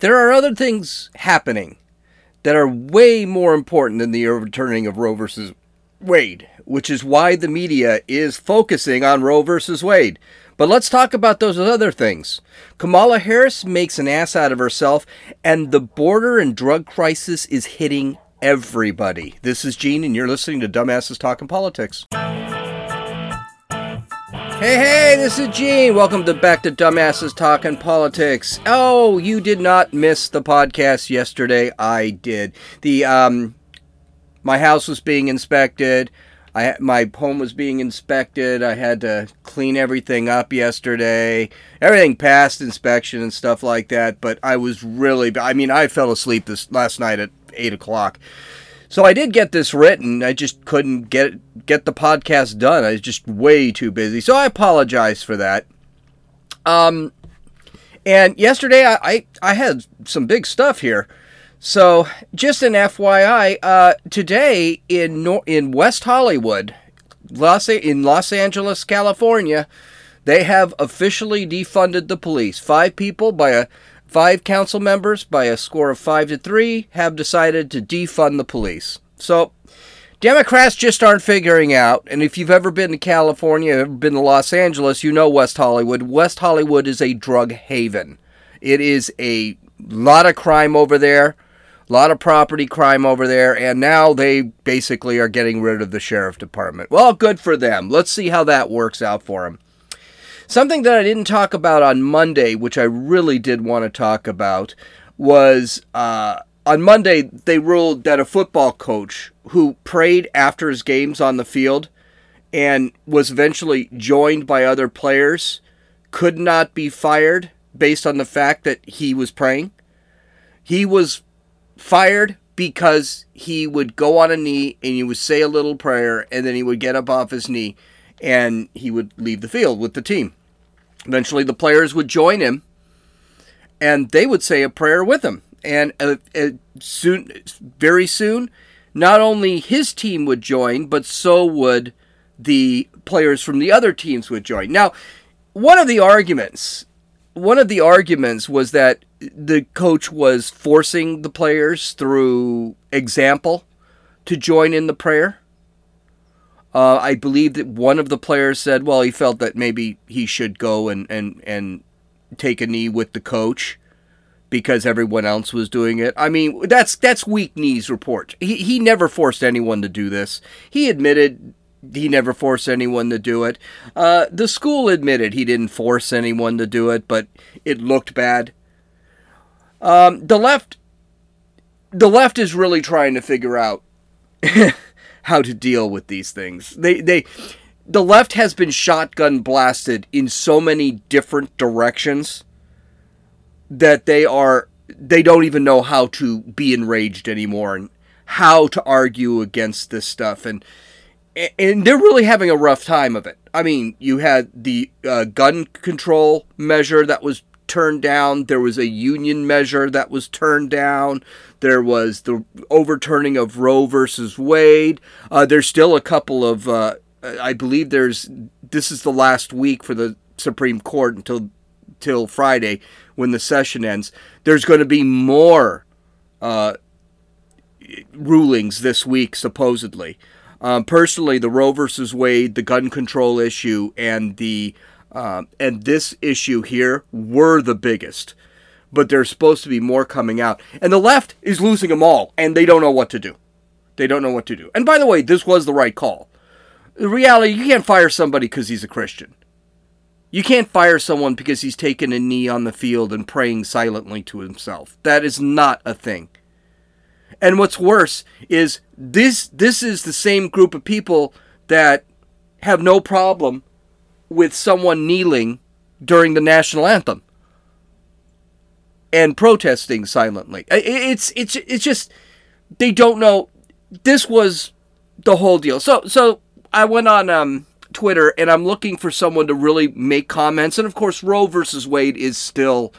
There are other things happening that are way more important than the overturning of Roe versus Wade, which is why the media is focusing on Roe versus Wade. But let's talk about those other things. Kamala Harris makes an ass out of herself, and the border and drug crisis is hitting everybody. This is Gene, and you're listening to Dumbasses Talking Politics. Hey, hey, this is Gene. Welcome to back to Dumbasses Talking Politics. Oh, you did not miss the podcast yesterday. I did. The um, my house was being inspected. I my home was being inspected. I had to clean everything up yesterday. Everything passed inspection and stuff like that. But I was really. I mean, I fell asleep this last night at eight o'clock. So I did get this written. I just couldn't get get the podcast done. I was just way too busy. So I apologize for that. Um, and yesterday I I, I had some big stuff here. So just an FYI, uh, today in Nor- in West Hollywood, Los in Los Angeles, California, they have officially defunded the police. Five people by a Five council members, by a score of five to three, have decided to defund the police. So, Democrats just aren't figuring out. And if you've ever been to California, ever been to Los Angeles, you know West Hollywood. West Hollywood is a drug haven. It is a lot of crime over there, a lot of property crime over there, and now they basically are getting rid of the sheriff department. Well, good for them. Let's see how that works out for them. Something that I didn't talk about on Monday, which I really did want to talk about, was uh, on Monday they ruled that a football coach who prayed after his games on the field and was eventually joined by other players could not be fired based on the fact that he was praying. He was fired because he would go on a knee and he would say a little prayer and then he would get up off his knee and he would leave the field with the team. Eventually, the players would join him, and they would say a prayer with him. And uh, uh, soon, very soon, not only his team would join, but so would the players from the other teams would join. Now, one of the arguments, one of the arguments was that the coach was forcing the players through example to join in the prayer. Uh, I believe that one of the players said, well, he felt that maybe he should go and, and, and take a knee with the coach because everyone else was doing it. I mean, that's that's weak knees report. He he never forced anyone to do this. He admitted he never forced anyone to do it. Uh, the school admitted he didn't force anyone to do it, but it looked bad. Um, the left, the left is really trying to figure out how to deal with these things. They they the left has been shotgun blasted in so many different directions that they are they don't even know how to be enraged anymore and how to argue against this stuff and and they're really having a rough time of it. I mean, you had the uh, gun control measure that was turned down. There was a union measure that was turned down. There was the overturning of Roe versus Wade. Uh, there's still a couple of, uh, I believe there's, this is the last week for the Supreme Court until till Friday when the session ends. There's going to be more uh, rulings this week, supposedly. Um, personally, the Roe versus Wade, the gun control issue, and the um, and this issue here were the biggest. But there's supposed to be more coming out. And the left is losing them all, and they don't know what to do. They don't know what to do. And by the way, this was the right call. The reality, you can't fire somebody because he's a Christian. You can't fire someone because he's taken a knee on the field and praying silently to himself. That is not a thing. And what's worse is this this is the same group of people that have no problem with someone kneeling during the national anthem and protesting silently. It's it's it's just they don't know. This was the whole deal. So so I went on um, Twitter and I'm looking for someone to really make comments. And of course, Roe versus Wade is still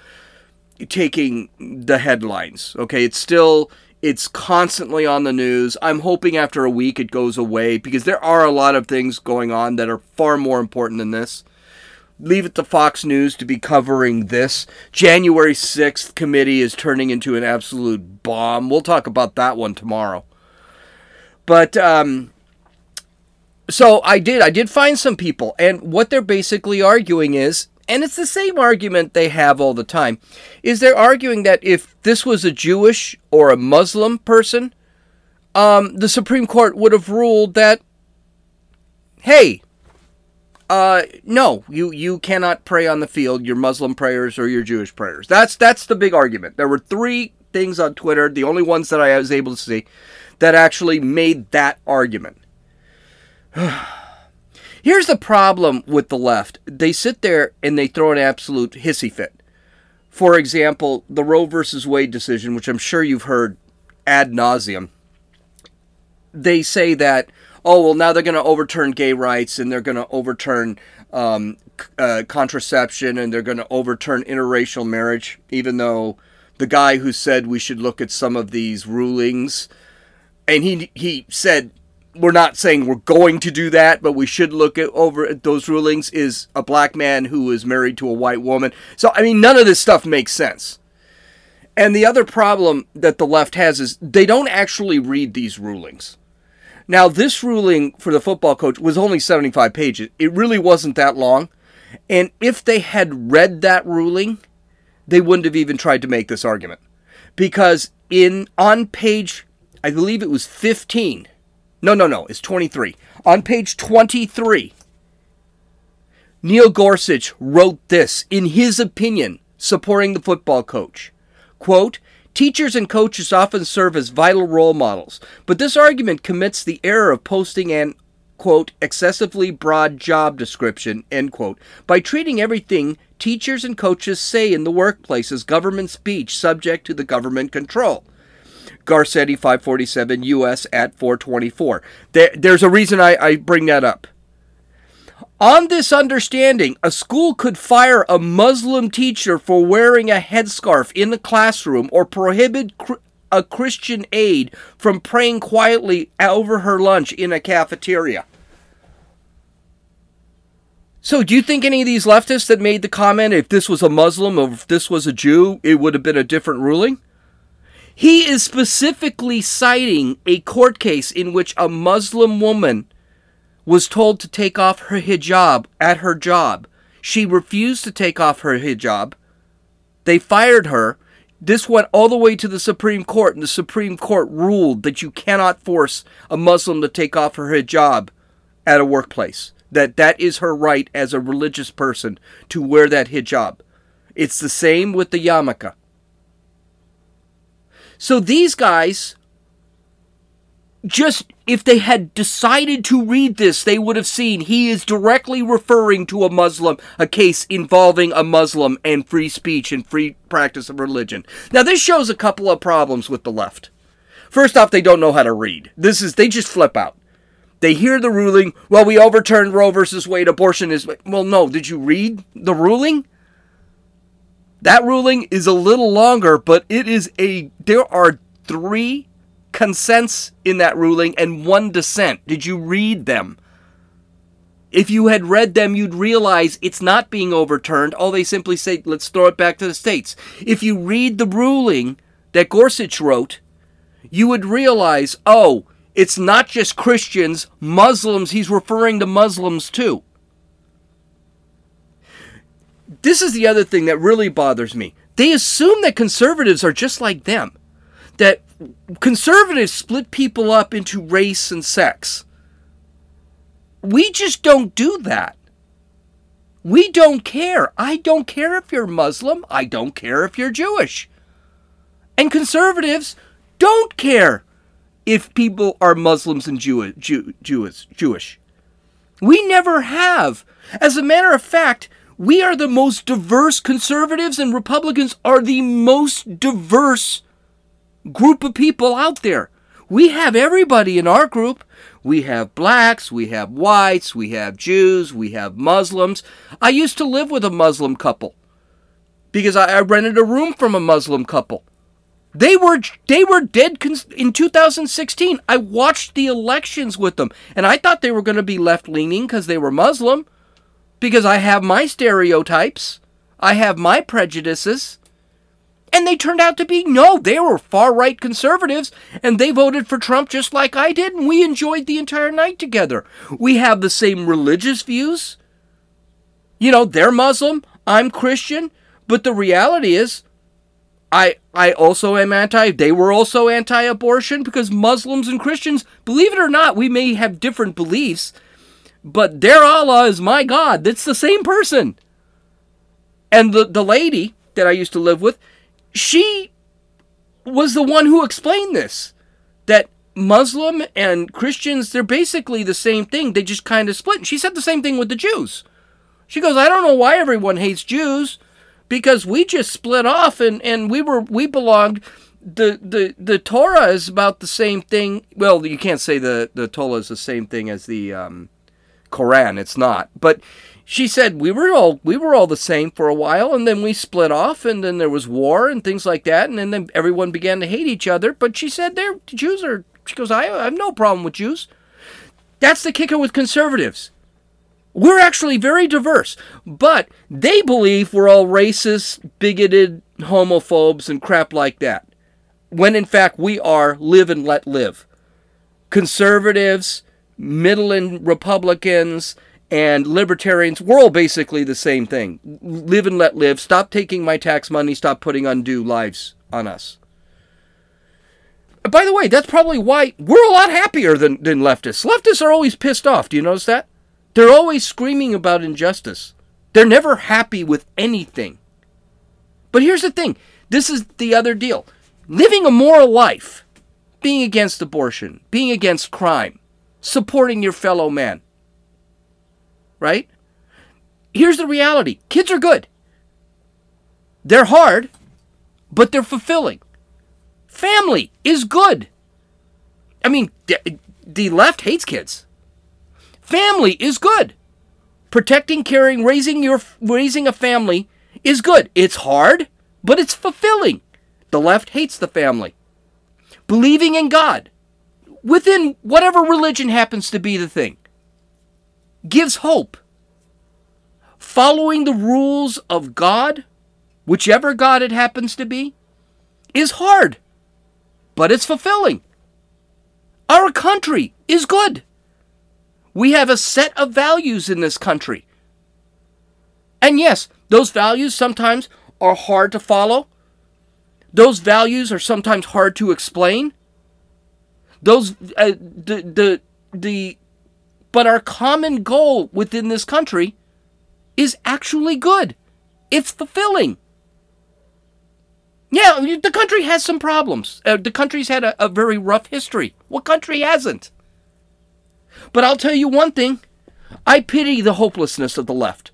taking the headlines. Okay, it's still it's constantly on the news. I'm hoping after a week it goes away because there are a lot of things going on that are far more important than this. leave it to Fox News to be covering this. January 6th committee is turning into an absolute bomb. We'll talk about that one tomorrow. But um, so I did. I did find some people, and what they're basically arguing is, and it's the same argument they have all the time, is they're arguing that if this was a Jewish or a Muslim person, um, the Supreme Court would have ruled that, hey, uh, no, you you cannot pray on the field. Your Muslim prayers or your Jewish prayers. That's that's the big argument. There were three things on Twitter, the only ones that I was able to see, that actually made that argument. Here's the problem with the left. They sit there and they throw an absolute hissy fit. For example, the Roe versus Wade decision, which I'm sure you've heard ad nauseum. They say that oh, well, now they're going to overturn gay rights and they're going to overturn um, uh, contraception and they're going to overturn interracial marriage, even though the guy who said we should look at some of these rulings, and he he said we're not saying we're going to do that, but we should look at over at those rulings is a black man who is married to a white woman. So I mean, none of this stuff makes sense. And the other problem that the left has is they don't actually read these rulings. Now, this ruling for the football coach was only 75 pages. It really wasn't that long. And if they had read that ruling, they wouldn't have even tried to make this argument. Because in on page I believe it was 15. No, no, no, it's 23. On page 23, Neil Gorsuch wrote this in his opinion supporting the football coach. Quote, Teachers and coaches often serve as vital role models, but this argument commits the error of posting an quote excessively broad job description end quote by treating everything teachers and coaches say in the workplace as government speech subject to the government control. Garcetti 547 US at 424. There, there's a reason I, I bring that up. On this understanding, a school could fire a Muslim teacher for wearing a headscarf in the classroom or prohibit a Christian aide from praying quietly over her lunch in a cafeteria. So, do you think any of these leftists that made the comment, if this was a Muslim or if this was a Jew, it would have been a different ruling? He is specifically citing a court case in which a Muslim woman was told to take off her hijab at her job. She refused to take off her hijab. They fired her. This went all the way to the Supreme Court, and the Supreme Court ruled that you cannot force a Muslim to take off her hijab at a workplace. That that is her right as a religious person to wear that hijab. It's the same with the yarmulke. So these guys just if they had decided to read this, they would have seen he is directly referring to a Muslim, a case involving a Muslim and free speech and free practice of religion. Now, this shows a couple of problems with the left. First off, they don't know how to read. This is, they just flip out. They hear the ruling, well, we overturned Roe versus Wade, abortion is, well, no, did you read the ruling? That ruling is a little longer, but it is a, there are three consents in that ruling and one dissent. Did you read them? If you had read them, you'd realize it's not being overturned. All they simply say, let's throw it back to the states. If you read the ruling that Gorsuch wrote, you would realize, oh, it's not just Christians, Muslims, he's referring to Muslims too. This is the other thing that really bothers me. They assume that conservatives are just like them that conservatives split people up into race and sex. We just don't do that. We don't care. I don't care if you're Muslim. I don't care if you're Jewish. And conservatives don't care if people are Muslims and Jew- Jew- Jewish. Jewish. We never have. As a matter of fact, we are the most diverse conservatives and Republicans are the most diverse group of people out there. We have everybody in our group. We have blacks, we have whites, we have Jews, we have Muslims. I used to live with a Muslim couple because I, rented a room from a Muslim couple. They were they were dead in 2016. I watched the elections with them, and I thought they were going to be left leaning because they were Muslim. Because I have my stereotypes, I have my prejudices. And they turned out to be no, they were far right conservatives, and they voted for Trump just like I did, and we enjoyed the entire night together. We have the same religious views. You know, they're Muslim, I'm Christian, but the reality is, I I also am anti. They were also anti-abortion because Muslims and Christians, believe it or not, we may have different beliefs, but their Allah is my God. That's the same person. And the the lady that I used to live with, she was the one who explained this that Muslim and Christians, they're basically the same thing. They just kind of split. And she said the same thing with the Jews. She goes, I don't know why everyone hates Jews because we just split off and, and we were we belonged the, the the Torah is about the same thing. Well, you can't say the, the Torah is the same thing as the um, Quran. It's not. But she said we were all we were all the same for a while and then we split off and then there was war and things like that and then, everyone began to hate each other but she said they're jews are she goes I, I have no problem with jews that's the kicker with conservatives we're actually very diverse but they believe we're all racist bigoted homophobes and crap like that when in fact we are live and let live conservatives middle and republicans and libertarians, we're all basically the same thing. Live and let live. Stop taking my tax money. Stop putting undue lives on us. By the way, that's probably why we're a lot happier than, than leftists. Leftists are always pissed off. Do you notice that? They're always screaming about injustice. They're never happy with anything. But here's the thing this is the other deal living a moral life, being against abortion, being against crime, supporting your fellow man right? Here's the reality kids are good. They're hard, but they're fulfilling. Family is good. I mean, the left hates kids. Family is good. Protecting, caring, raising your raising a family is good. It's hard, but it's fulfilling. The left hates the family. Believing in God within whatever religion happens to be the thing gives hope. Following the rules of God, whichever God it happens to be, is hard, but it's fulfilling. Our country is good. We have a set of values in this country. And yes, those values sometimes are hard to follow. Those values are sometimes hard to explain. Those uh, the the the but our common goal within this country is actually good. It's fulfilling. Yeah, the country has some problems. Uh, the country's had a, a very rough history. What country hasn't? But I'll tell you one thing I pity the hopelessness of the left.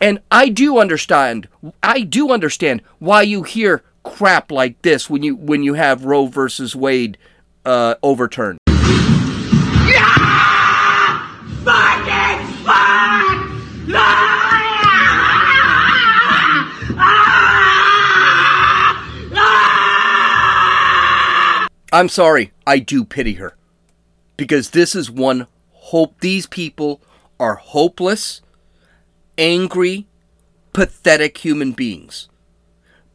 And I do understand. I do understand why you hear crap like this when you when you have Roe versus Wade uh, overturned. I'm sorry, I do pity her. Because this is one hope. These people are hopeless, angry, pathetic human beings.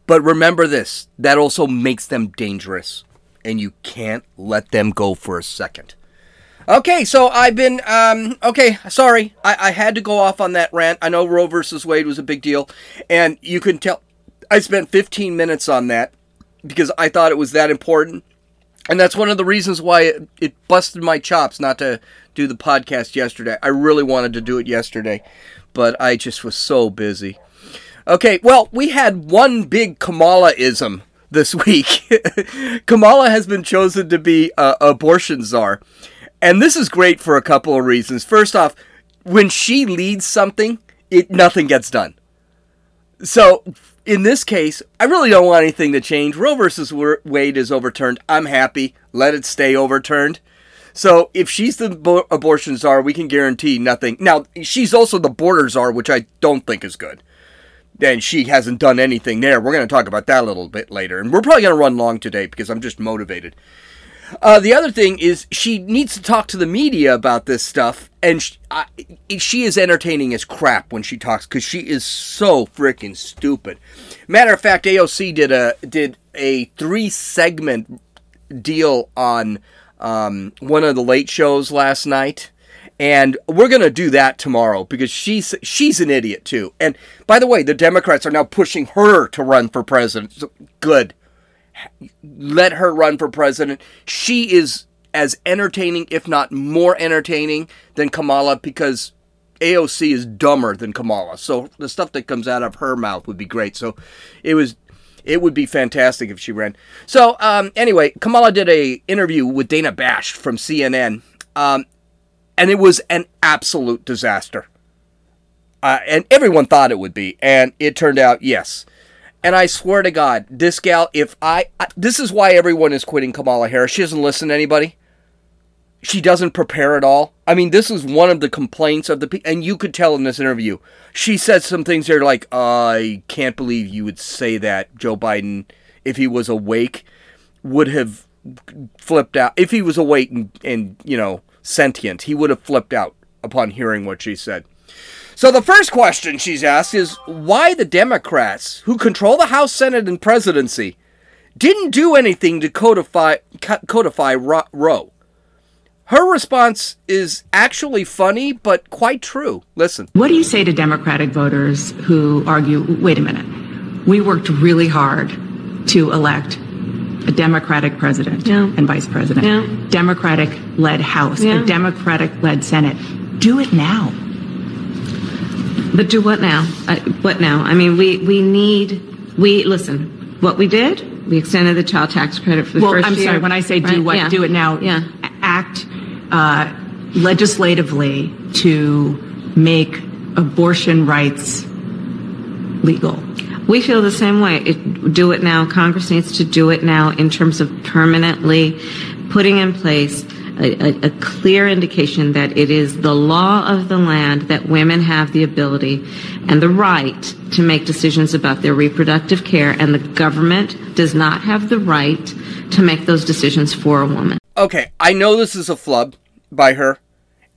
But remember this that also makes them dangerous. And you can't let them go for a second. Okay, so I've been um, okay. Sorry, I, I had to go off on that rant. I know Roe versus Wade was a big deal, and you can tell I spent 15 minutes on that because I thought it was that important. And that's one of the reasons why it, it, busted my chops not to do the podcast yesterday. I really wanted to do it yesterday, but I just was so busy. Okay, well, we had one big Kamala-ism this week. Kamala has been chosen to be uh, abortion czar. And this is great for a couple of reasons. First off, when she leads something, it nothing gets done. So in this case, I really don't want anything to change. Roe versus Wade is overturned. I'm happy. Let it stay overturned. So if she's the bo- abortion czar, we can guarantee nothing. Now she's also the border czar, which I don't think is good. And she hasn't done anything there. We're going to talk about that a little bit later, and we're probably going to run long today because I'm just motivated. Uh, the other thing is she needs to talk to the media about this stuff, and she, she is entertaining as crap when she talks because she is so freaking stupid. Matter of fact, AOC did a did a three segment deal on um, one of the late shows last night. And we're gonna do that tomorrow because she's she's an idiot too. And by the way, the Democrats are now pushing her to run for president. So, good let her run for president. She is as entertaining, if not more entertaining, than Kamala because AOC is dumber than Kamala. So the stuff that comes out of her mouth would be great. So it was it would be fantastic if she ran. So um, anyway, Kamala did a interview with Dana Bash from CNN, um, and it was an absolute disaster. Uh, and everyone thought it would be, and it turned out yes. And I swear to God, this gal, if I, I, this is why everyone is quitting Kamala Harris. She doesn't listen to anybody. She doesn't prepare at all. I mean, this is one of the complaints of the people, and you could tell in this interview. She said some things there like, I can't believe you would say that. Joe Biden, if he was awake, would have flipped out. If he was awake and, and you know, sentient, he would have flipped out upon hearing what she said. So the first question she's asked is why the Democrats, who control the House, Senate, and presidency, didn't do anything to codify codify Roe. Her response is actually funny, but quite true. Listen. What do you say to Democratic voters who argue, wait a minute, we worked really hard to elect a Democratic president yeah. and vice president, yeah. Democratic led House, yeah. a Democratic led Senate. Do it now. But do what now? Uh, what now? I mean, we, we need, we, listen, what we did, we extended the child tax credit for the well, first I'm year. sorry, when I say do right? what, yeah. do it now, yeah. act uh, legislatively to make abortion rights legal. We feel the same way. It, do it now. Congress needs to do it now in terms of permanently putting in place a, a, clear indication that it is the law of the land that women have the ability and the right to make decisions about their reproductive care, and the government does not have the right to make those decisions for a woman. Okay, I know this is a flub by her,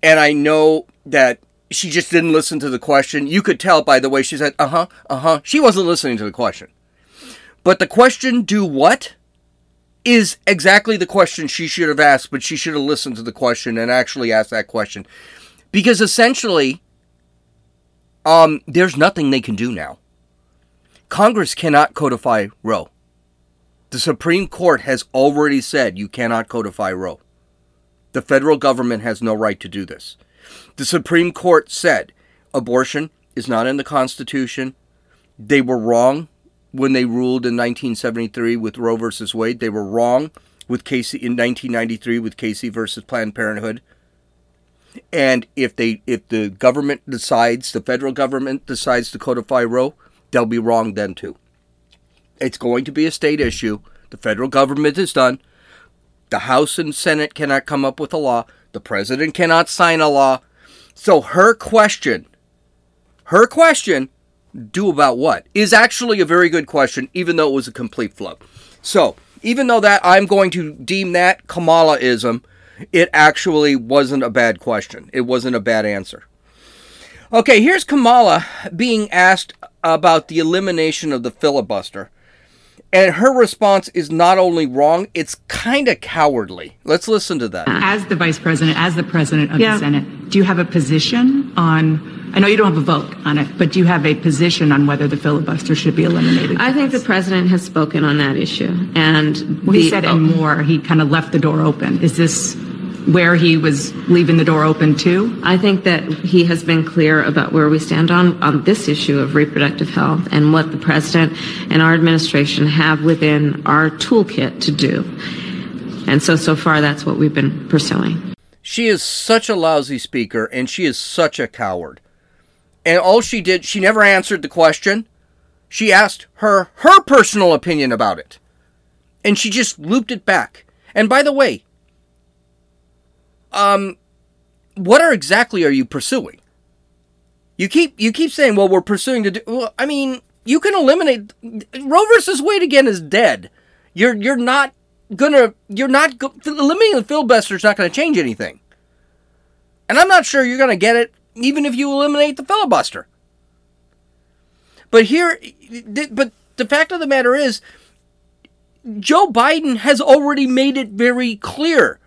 and I know that she just didn't listen to the question. You could tell by the way she said, uh huh, uh huh. She wasn't listening to the question. But the question, do what? is exactly the question she should have asked, but she should have listened to the question and actually asked that question. Because essentially, um, there's nothing they can do now. Congress cannot codify Roe. The Supreme Court has already said you cannot codify Roe. The federal government has no right to do this. The Supreme Court said abortion is not in the Constitution. They were wrong when they ruled in 1973 with Roe versus Wade. They were wrong with Casey in 1993 with Casey versus Planned Parenthood. And if they if the government decides, the federal government decides to codify Roe, they'll be wrong then too. It's going to be a state issue. The federal government is done. The House and Senate cannot come up with a law. The president cannot sign a law. So her question, her question do about what is actually a very good question, even though it was a complete flub. So, even though that I'm going to deem that Kamalaism, it actually wasn't a bad question. It wasn't a bad answer. Okay, here's Kamala being asked about the elimination of the filibuster. And her response is not only wrong, it's kind of cowardly. Let's listen to that. As the vice president, as the president of yeah. the Senate, do you have a position on? I know you don't have a vote on it, but do you have a position on whether the filibuster should be eliminated? I think the president has spoken on that issue, and well, he said and oh. more. He kind of left the door open. Is this where he was leaving the door open to? I think that he has been clear about where we stand on, on this issue of reproductive health and what the president and our administration have within our toolkit to do. And so, so far, that's what we've been pursuing. She is such a lousy speaker and she is such a coward. And all she did, she never answered the question. She asked her her personal opinion about it. And she just looped it back. And by the way, um, what are exactly are you pursuing? You keep you keep saying, well, we're pursuing to do. Well, I mean, you can eliminate Roe versus Wade again is dead. You're you're not gonna you're not eliminating the filibuster is not to change anything. And I'm not sure you're to get it even if you eliminate the filibuster. But here, but the fact of the matter is, Joe Biden has already made it very clear.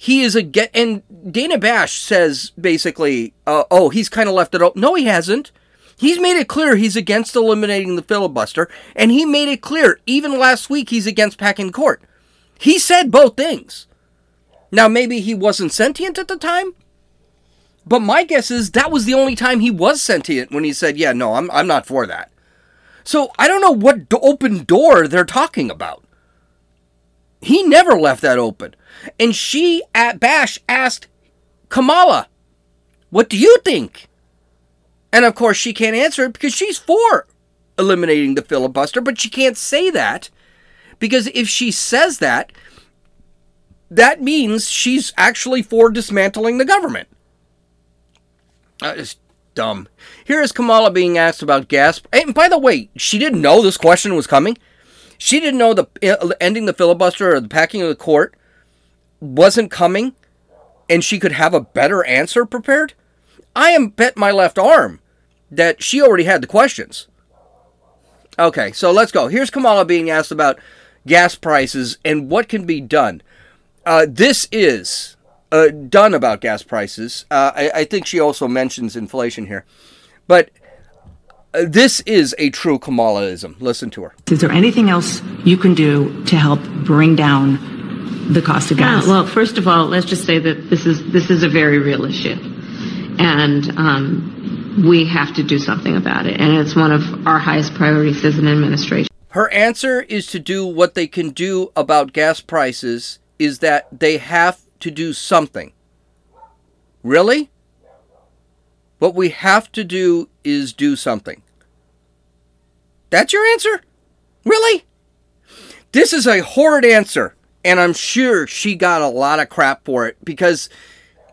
He is a get, and Dana Bash says basically, uh, oh, he's kind of left it open. No, he hasn't. He's made it clear he's against eliminating the filibuster, and he made it clear even last week he's against packing court. He said both things. Now, maybe he wasn't sentient at the time, but my guess is that was the only time he was sentient when he said, yeah, no, I'm, I'm not for that. So I don't know what open door they're talking about. He never left that open. And she at Bash asked Kamala, What do you think? And of course, she can't answer it because she's for eliminating the filibuster, but she can't say that because if she says that, that means she's actually for dismantling the government. That is dumb. Here is Kamala being asked about gas. And by the way, she didn't know this question was coming. She didn't know the uh, ending the filibuster or the packing of the court wasn't coming, and she could have a better answer prepared. I am bet my left arm that she already had the questions. Okay, so let's go. Here's Kamala being asked about gas prices and what can be done. Uh, this is uh, done about gas prices. Uh, I, I, think she also mentions inflation here. But this is a true Kamalaism. Listen to her. Is there anything else you can do to help bring down the cost of gas? Yeah, well, first of all, let's just say that this is this is a very real issue, and um, we have to do something about it. And it's one of our highest priorities as an administration. Her answer is to do what they can do about gas prices. Is that they have to do something. Really? What we have to do is do something. That's your answer? Really? This is a horrid answer, and I'm sure she got a lot of crap for it because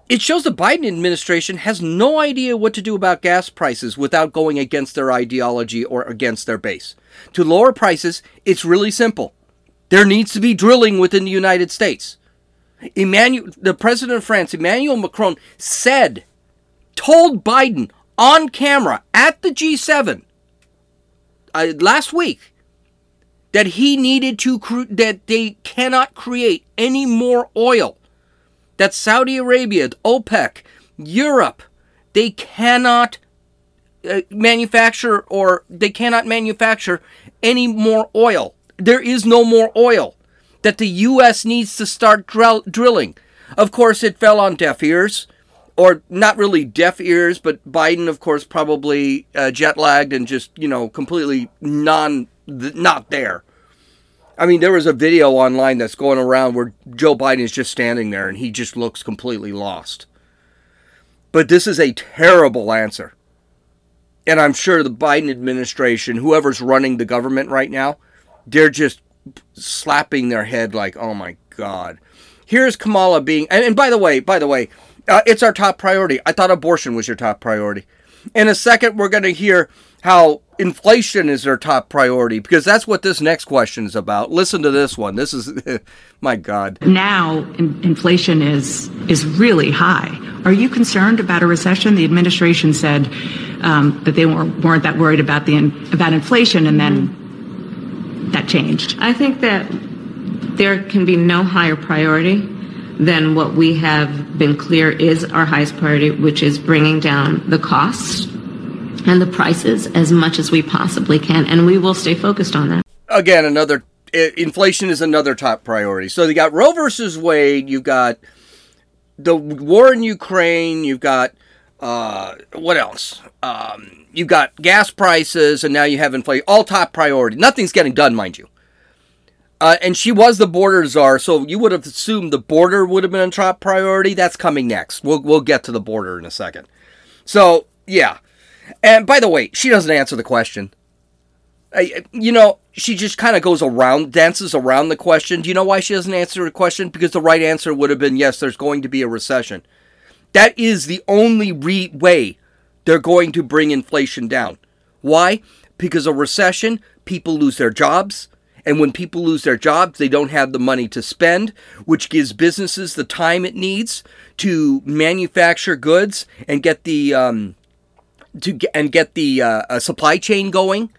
it shows the Biden administration has no idea what to do about gas prices without going against their ideology or against their base. To lower prices, it's really simple. There needs to be drilling within the United States. Emmanuel, the president of France, Emmanuel Macron, said, told Biden on camera at the G7 uh, last week that he needed to cre- that they cannot create any more oil. That Saudi Arabia, OPEC, Europe, they cannot uh, manufacture or they cannot manufacture any more oil. There is no more oil that the U.S. needs to start dr- drilling. Of course, it fell on deaf ears, or not really deaf ears, but Biden, of course, probably uh, jet lagged and just you know completely non not there. I mean, there was a video online that's going around where Joe Biden is just standing there and he just looks completely lost. But this is a terrible answer. And I'm sure the Biden administration, whoever's running the government right now, they're just slapping their head like, "Oh my God!" Here's Kamala being, and, and by the way, by the way, uh, it's our top priority. I thought abortion was your top priority. In a second, we're going to hear how inflation is their top priority because that's what this next question is about. Listen to this one. This is, my God. Now, in- inflation is is really high. Are you concerned about a recession? The administration said um, that they weren't, weren't that worried about the in- about inflation, and then that changed? I think that there can be no higher priority than what we have been clear is our highest priority, which is bringing down the costs and the prices as much as we possibly can, and we will stay focused on that. Again, another inflation is another top priority. So you got Roe versus Wade, you've got the war in Ukraine, you've got uh, what else? Um, you've got gas prices, and now you have inflation. All top priority. Nothing's getting done, mind you. Uh, and she was the border czar, so you would have assumed the border would have been a top priority. That's coming next. We'll we'll get to the border in a second. So yeah, and by the way, she doesn't answer the question. you know, she just kind of goes around, dances around the question. Do you know why she doesn't answer the question? Because the right answer would have been yes. There's going to be a recession. That is the only re- way they're going to bring inflation down. Why? Because a recession, people lose their jobs, And when people lose their jobs, they don't have the money to spend, which gives businesses the time it needs to manufacture goods and get the um, to get, and get the uh, supply chain going,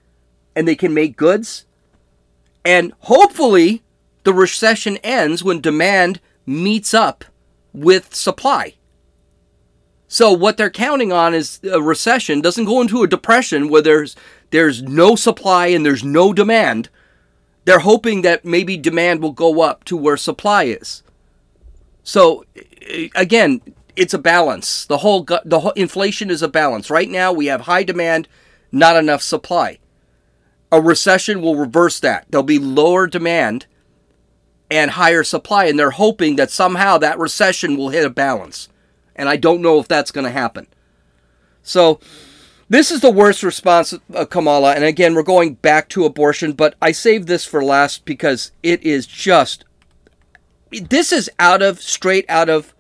and they can make goods. And hopefully, the recession ends when demand meets up with supply. So what they're counting on is a recession doesn't go into a depression where there's there's no supply and there's no demand. They're hoping that maybe demand will go up to where supply is. So again, it's a balance. The whole the whole inflation is a balance. Right now we have high demand, not enough supply. A recession will reverse that. There'll be lower demand and higher supply and they're hoping that somehow that recession will hit a balance. And I don't know if that's going to happen. So this is the worst response of Kamala. And again, we're going back to abortion, but I saved this for last because it is just. This is out of, straight out of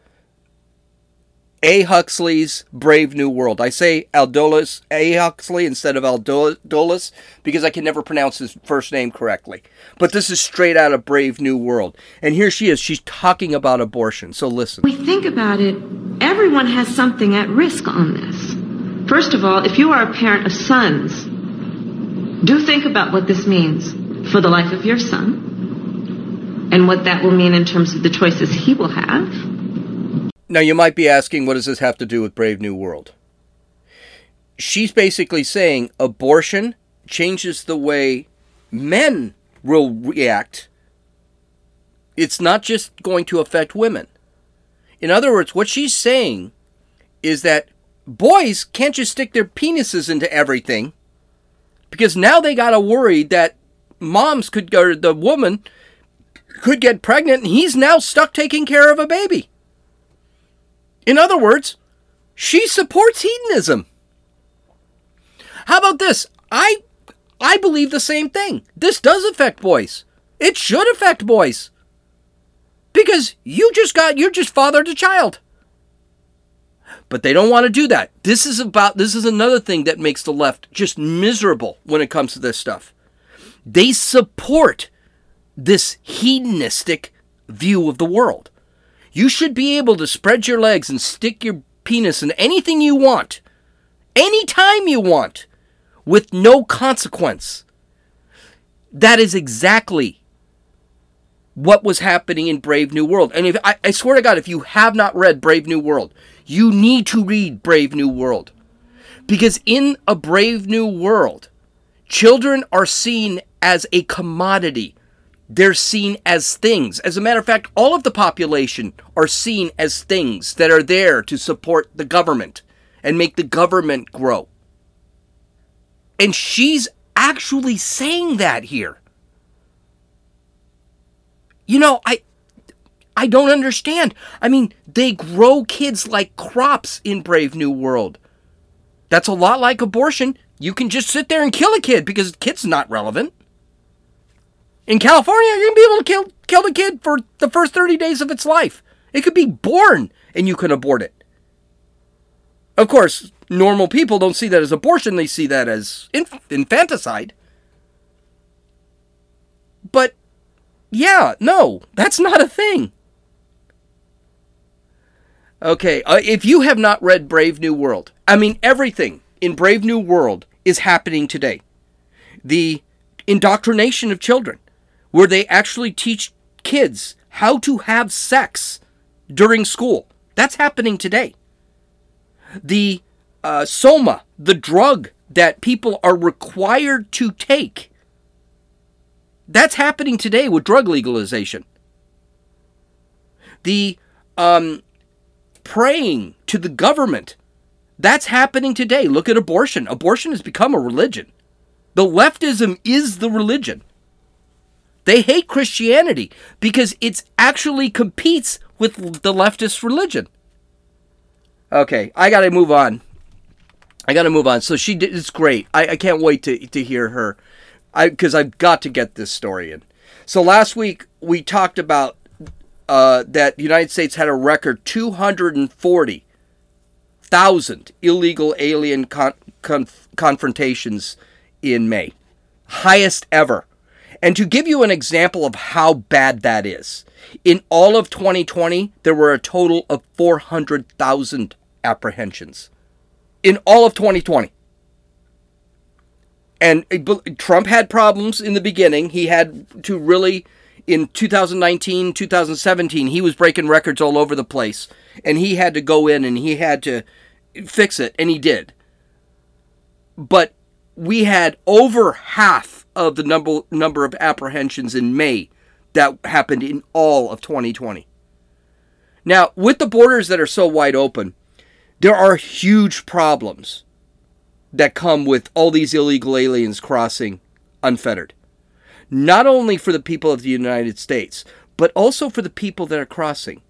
A. Huxley's Brave New World. I say Aldous A. Huxley instead of Aldous because I can never pronounce his first name correctly. But this is straight out of Brave New World. And here she is. She's talking about abortion. So listen. We think about it, everyone has something at risk on this. First of all, if you are a parent of sons, do think about what this means for the life of your son and what that will mean in terms of the choices he will have. Now, you might be asking, what does this have to do with Brave New World? She's basically saying abortion changes the way men will react. It's not just going to affect women. In other words, what she's saying is that boys can't just stick their penises into everything because now they got to worry that moms could go, the woman could get pregnant and he's now stuck taking care of a baby. In other words, she supports hedonism. How about this? I I believe the same thing. This does affect boys. It should affect boys. Because you just got you just fathered a child. But they don't want to do that. This is about this is another thing that makes the left just miserable when it comes to this stuff. They support this hedonistic view of the world. You should be able to spread your legs and stick your penis in anything you want, anytime you want, with no consequence. That is exactly what was happening in Brave New World. And if I, I swear to God, if you have not read Brave New World, you need to read Brave New World. Because in a Brave New World, children are seen as a commodity. They're seen as things. As a matter of fact, all of the population are seen as things that are there to support the government and make the government grow. And she's actually saying that here. You know, I I don't understand. I mean, they grow kids like crops in Brave New World. That's a lot like abortion. You can just sit there and kill a kid because the kid's not relevant. In California, going to be able to kill, kill the kid for the first 30 days of its life. It could be born and you can abort it. Of course, normal people don't see that as abortion, they see that as inf- infanticide. But yeah, no, that's not a thing. Okay, uh, if you have not read Brave New World, I mean, everything in Brave New World is happening today. The indoctrination of children, where they actually teach kids how to have sex during school, that's happening today. The uh, Soma, the drug that people are required to take, that's happening today with drug legalization. The um, praying to the government. That's happening today. Look at abortion. Abortion has become a religion. The leftism is the religion. They hate Christianity because it actually competes with the leftist religion. Okay, I got to move on. I got to move on. So she did. It's great. I, I can't wait to to hear her. Because I've got to get this story in. So last week we talked about uh, that the United States had a record 240,000 illegal alien con- con- confrontations in May, highest ever. And to give you an example of how bad that is, in all of 2020, there were a total of 400,000 apprehensions. In all of 2020. And Trump had problems in the beginning. He had to really, in 2019, 2017, he was breaking records all over the place. And he had to go in and he had to fix it, and he did. But we had over half of the number number of apprehensions in May that happened in all of 2020. Now, with the borders that are so wide open, there are huge problems that come with all these illegal aliens crossing unfettered. Not only for the people of the United States, but also for the people that are crossing.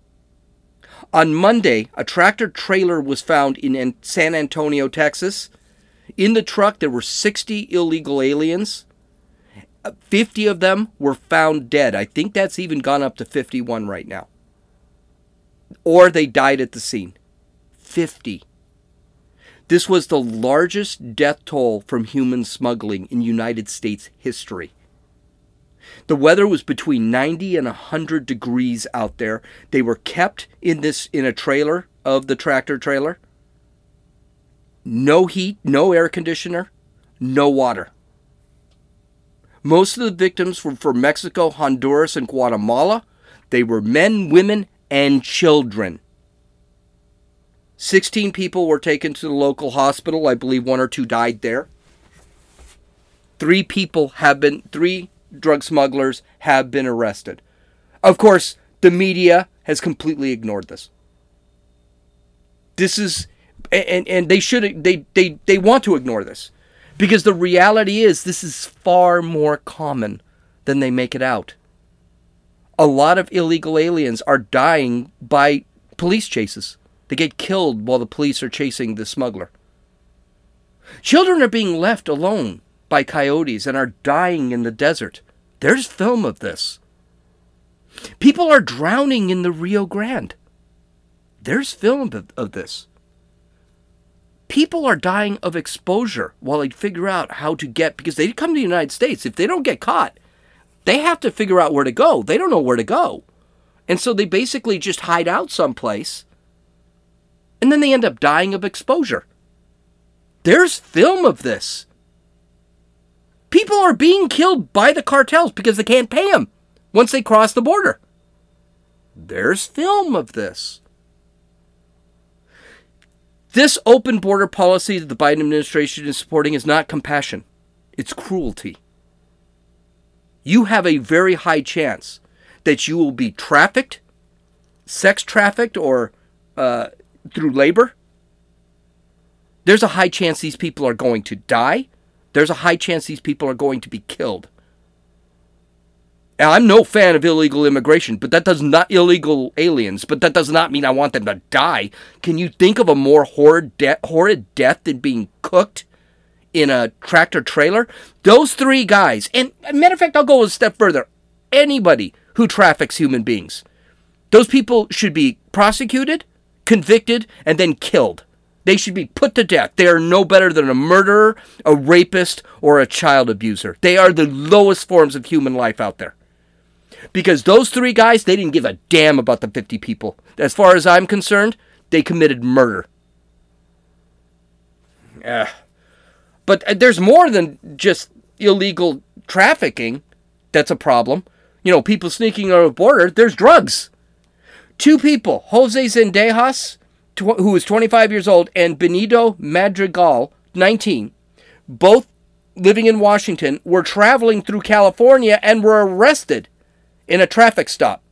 On Monday, a tractor trailer was found in San Antonio, Texas. In the truck, there were 60 illegal aliens. Uh, 50 of them were found dead. I think that's even gone up to 51 right now. Or they died at the scene. 50. This was the largest death toll from human smuggling in United States history. The weather was between 90 and 100 degrees out there. They were kept in this in a trailer of the tractor trailer. No heat, no air conditioner, no water. Most of the victims were from Mexico, Honduras, and Guatemala. They were men, women, and children. 16 people were taken to the local hospital. I believe one or two died there. Three people have been, three drug smugglers have been arrested. Of course, the media has completely ignored this. This is, and, and they should, they, they, they want to ignore this because the reality is this is far more common than they make it out. A lot of illegal aliens are dying by police chases. They get killed while the police are chasing the smuggler. Children are being left alone by coyotes and are dying in the desert. There's film of this. People are drowning in the Rio Grande. There's film of, of this. People are dying of exposure while they figure out how to get, because they come to the United States. If they don't get caught, they have to figure out where to go. They don't know where to go. And so they basically just hide out someplace and then they end up dying of exposure. There's film of this. People are being killed by the cartels because they can't pay them once they cross the border. There's film of this. This open border policy that the Biden administration is supporting is not compassion, it's cruelty. You have a very high chance that you will be trafficked, sex trafficked, or uh, through labor, there's a high chance these people are going to die. There's a high chance these people are going to be killed. Now, I'm no fan of illegal immigration, but that does not illegal aliens, but that does not mean I want them to die. Can you think of a more horrid, de- horrid death than being cooked in a tractor trailer? Those three guys, and matter of fact, I'll go a step further. Anybody who traffics human beings, those people should be prosecuted convicted, and then killed. They should be put to death. They are no better than a murderer, a rapist, or a child abuser. They are the lowest forms of human life out there. Because those three guys, they didn't give a damn about the 50 people. As far as I'm concerned, they committed murder. Yeah. But uh, there's more than just illegal trafficking that's a problem. You know, people sneaking over the border, there's drugs. Two people, Jose Zendejas, tw- who is 25 years old, and Benito Madrigal, 19, both living in Washington, were traveling through California and were arrested in a traffic stop.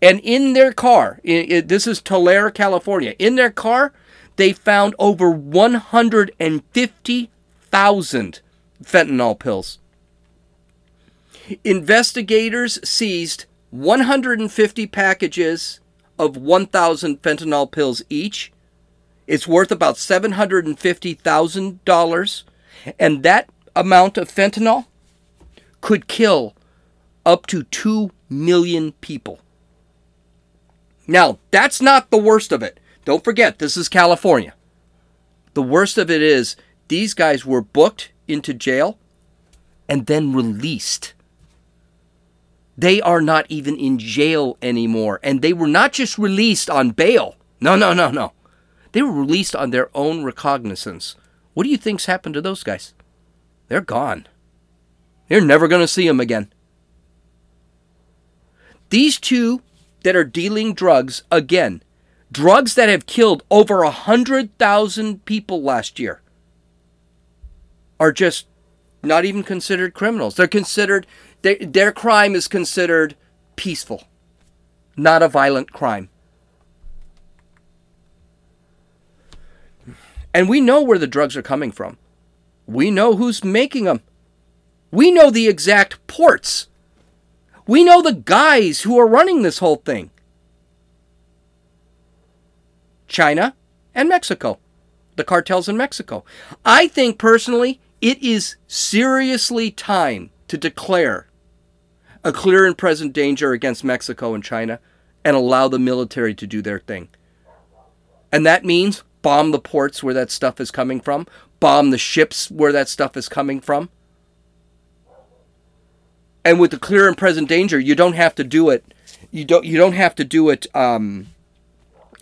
And in their car, this is Tulare, California, in their car, they found over 150,000 fentanyl pills. Investigators seized 150 packages of 1,000 fentanyl pills each. It's worth about $750,000. And that amount of fentanyl could kill up to 2 million people. Now, that's not the worst of it. Don't forget, this is California. The worst of it is these guys were booked into jail and then released They are not even in jail anymore. And they were not just released on bail. No, no, no, no. They were released on their own recognizance. What do you think's happened to those guys? They're gone. You're never going to see them again. These two that are dealing drugs, again, drugs that have killed over a 100,000 people last year, are just not even considered criminals. They're considered, they, their crime is considered peaceful, not a violent crime. And we know where the drugs are coming from. We know who's making them. We know the exact ports. We know the guys who are running this whole thing China and Mexico, the cartels in Mexico. I think personally, it is seriously time to declare a clear and present danger against Mexico and China and allow the military to do their thing. And that means bomb the ports where that stuff is coming from, bomb the ships where that stuff is coming from. And with the clear and present danger, you don't have to do it. You don't. You don't have to do it um,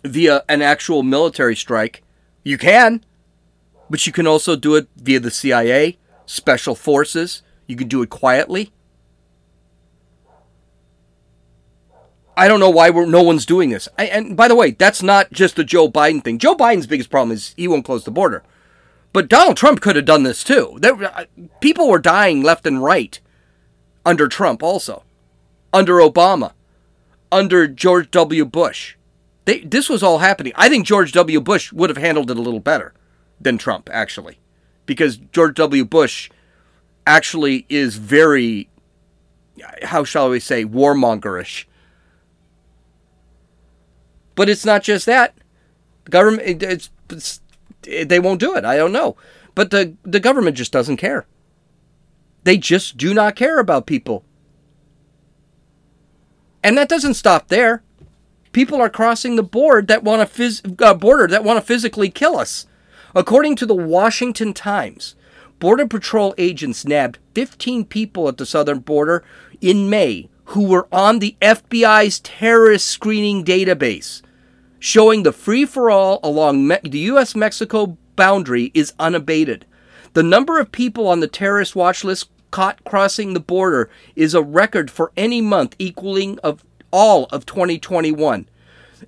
via an actual military strike. You can, but you can also do it via the CIA, special forces. You can do it quietly. I don't know why no one's doing this. I, and by the way, that's not just the Joe Biden thing. Joe Biden's biggest problem is he won't close the border. But Donald Trump could have done this too. There, uh, people were dying left and right under Trump also, under Obama, under George W. Bush. They, this was all happening. I think George W. Bush would have handled it a little better than Trump, actually, because George W. Bush actually is very, how shall we say, warmongerish but it's not just that. The government, it's, it's, they won't do it. I don't know. But the, the government just doesn't care. They just do not care about people. And that doesn't stop there. People are crossing the board that want to phys- uh, border that want to physically kill us. According to the Washington Times, Border Patrol agents nabbed 15 people at the southern border in May who were on the FBI's terrorist screening database showing the free for all along Me- the U.S. Mexico boundary is unabated. The number of people on the terrorist watch list caught crossing the border is a record for any month equaling of all of 2021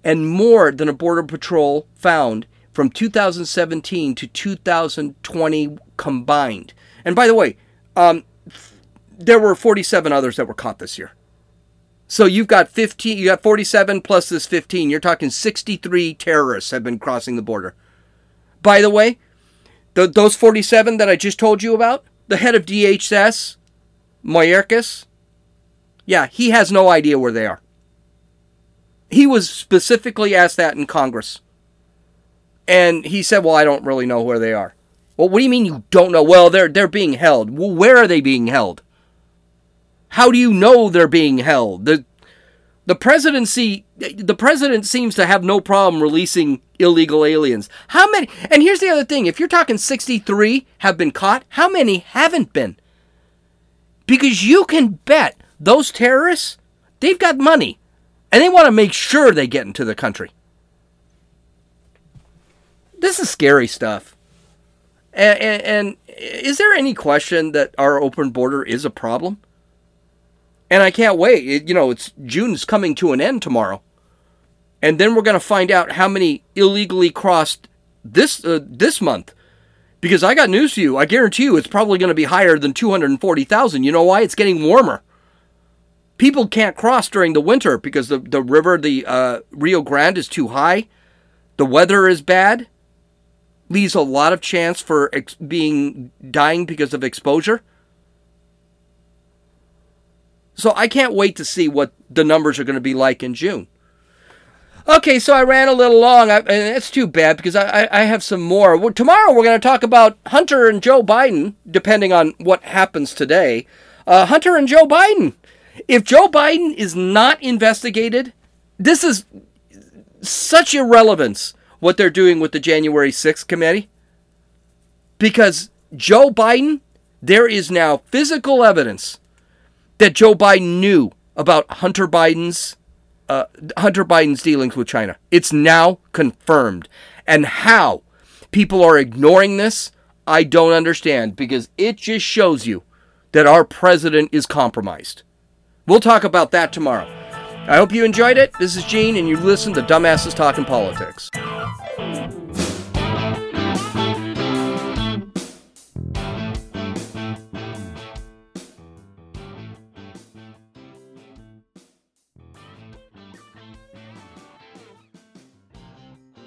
and more than a border patrol found from 2017 to 2020 combined. And by the way, um, there were 47 others that were caught this year. So you've got 15, you got 47 plus this 15. You're talking 63 terrorists have been crossing the border. By the way, the, those 47 that I just told you about, the head of DHS, Mayorkas, yeah, he has no idea where they are. He was specifically asked that in Congress. And he said, "Well, I don't really know where they are." Well, what do you mean you don't know? Well, they're they're being held. Well, where are they being held? How do you know they're being held? The the presidency the president seems to have no problem releasing illegal aliens. How many And here's the other thing, if you're talking 63 have been caught, how many haven't been? Because you can bet those terrorists, they've got money and they want to make sure they get into the country. This is scary stuff. And, and, and, is there any question that our open border is a problem? And I can't wait. It, you know, it's June's coming to an end tomorrow. And then we're going to find out how many illegally crossed this uh, this month. Because I got news for you. I guarantee you it's probably going to be higher than 240,000. You know why? It's getting warmer. People can't cross during the winter because the, the river, the uh, Rio Grande, is too high. The weather is bad. Leaves a lot of chance for ex- being dying because of exposure. So I can't wait to see what the numbers are going to be like in June. Okay, so I ran a little long, I, and it's too bad because I, I, I have some more. Well, tomorrow we're going to talk about Hunter and Joe Biden, depending on what happens today. Uh, Hunter and Joe Biden. If Joe Biden is not investigated, this is such irrelevance what they're doing with the January 6th committee. Because Joe Biden, there is now physical evidence that Joe Biden knew about Hunter Biden's uh, Hunter Biden's dealings with China. It's now confirmed. And how people are ignoring this, I don't understand because it just shows you that our president is compromised. We'll talk about that tomorrow. I hope you enjoyed it. This is Gene, and you listen to Dumbasses Talking Politics.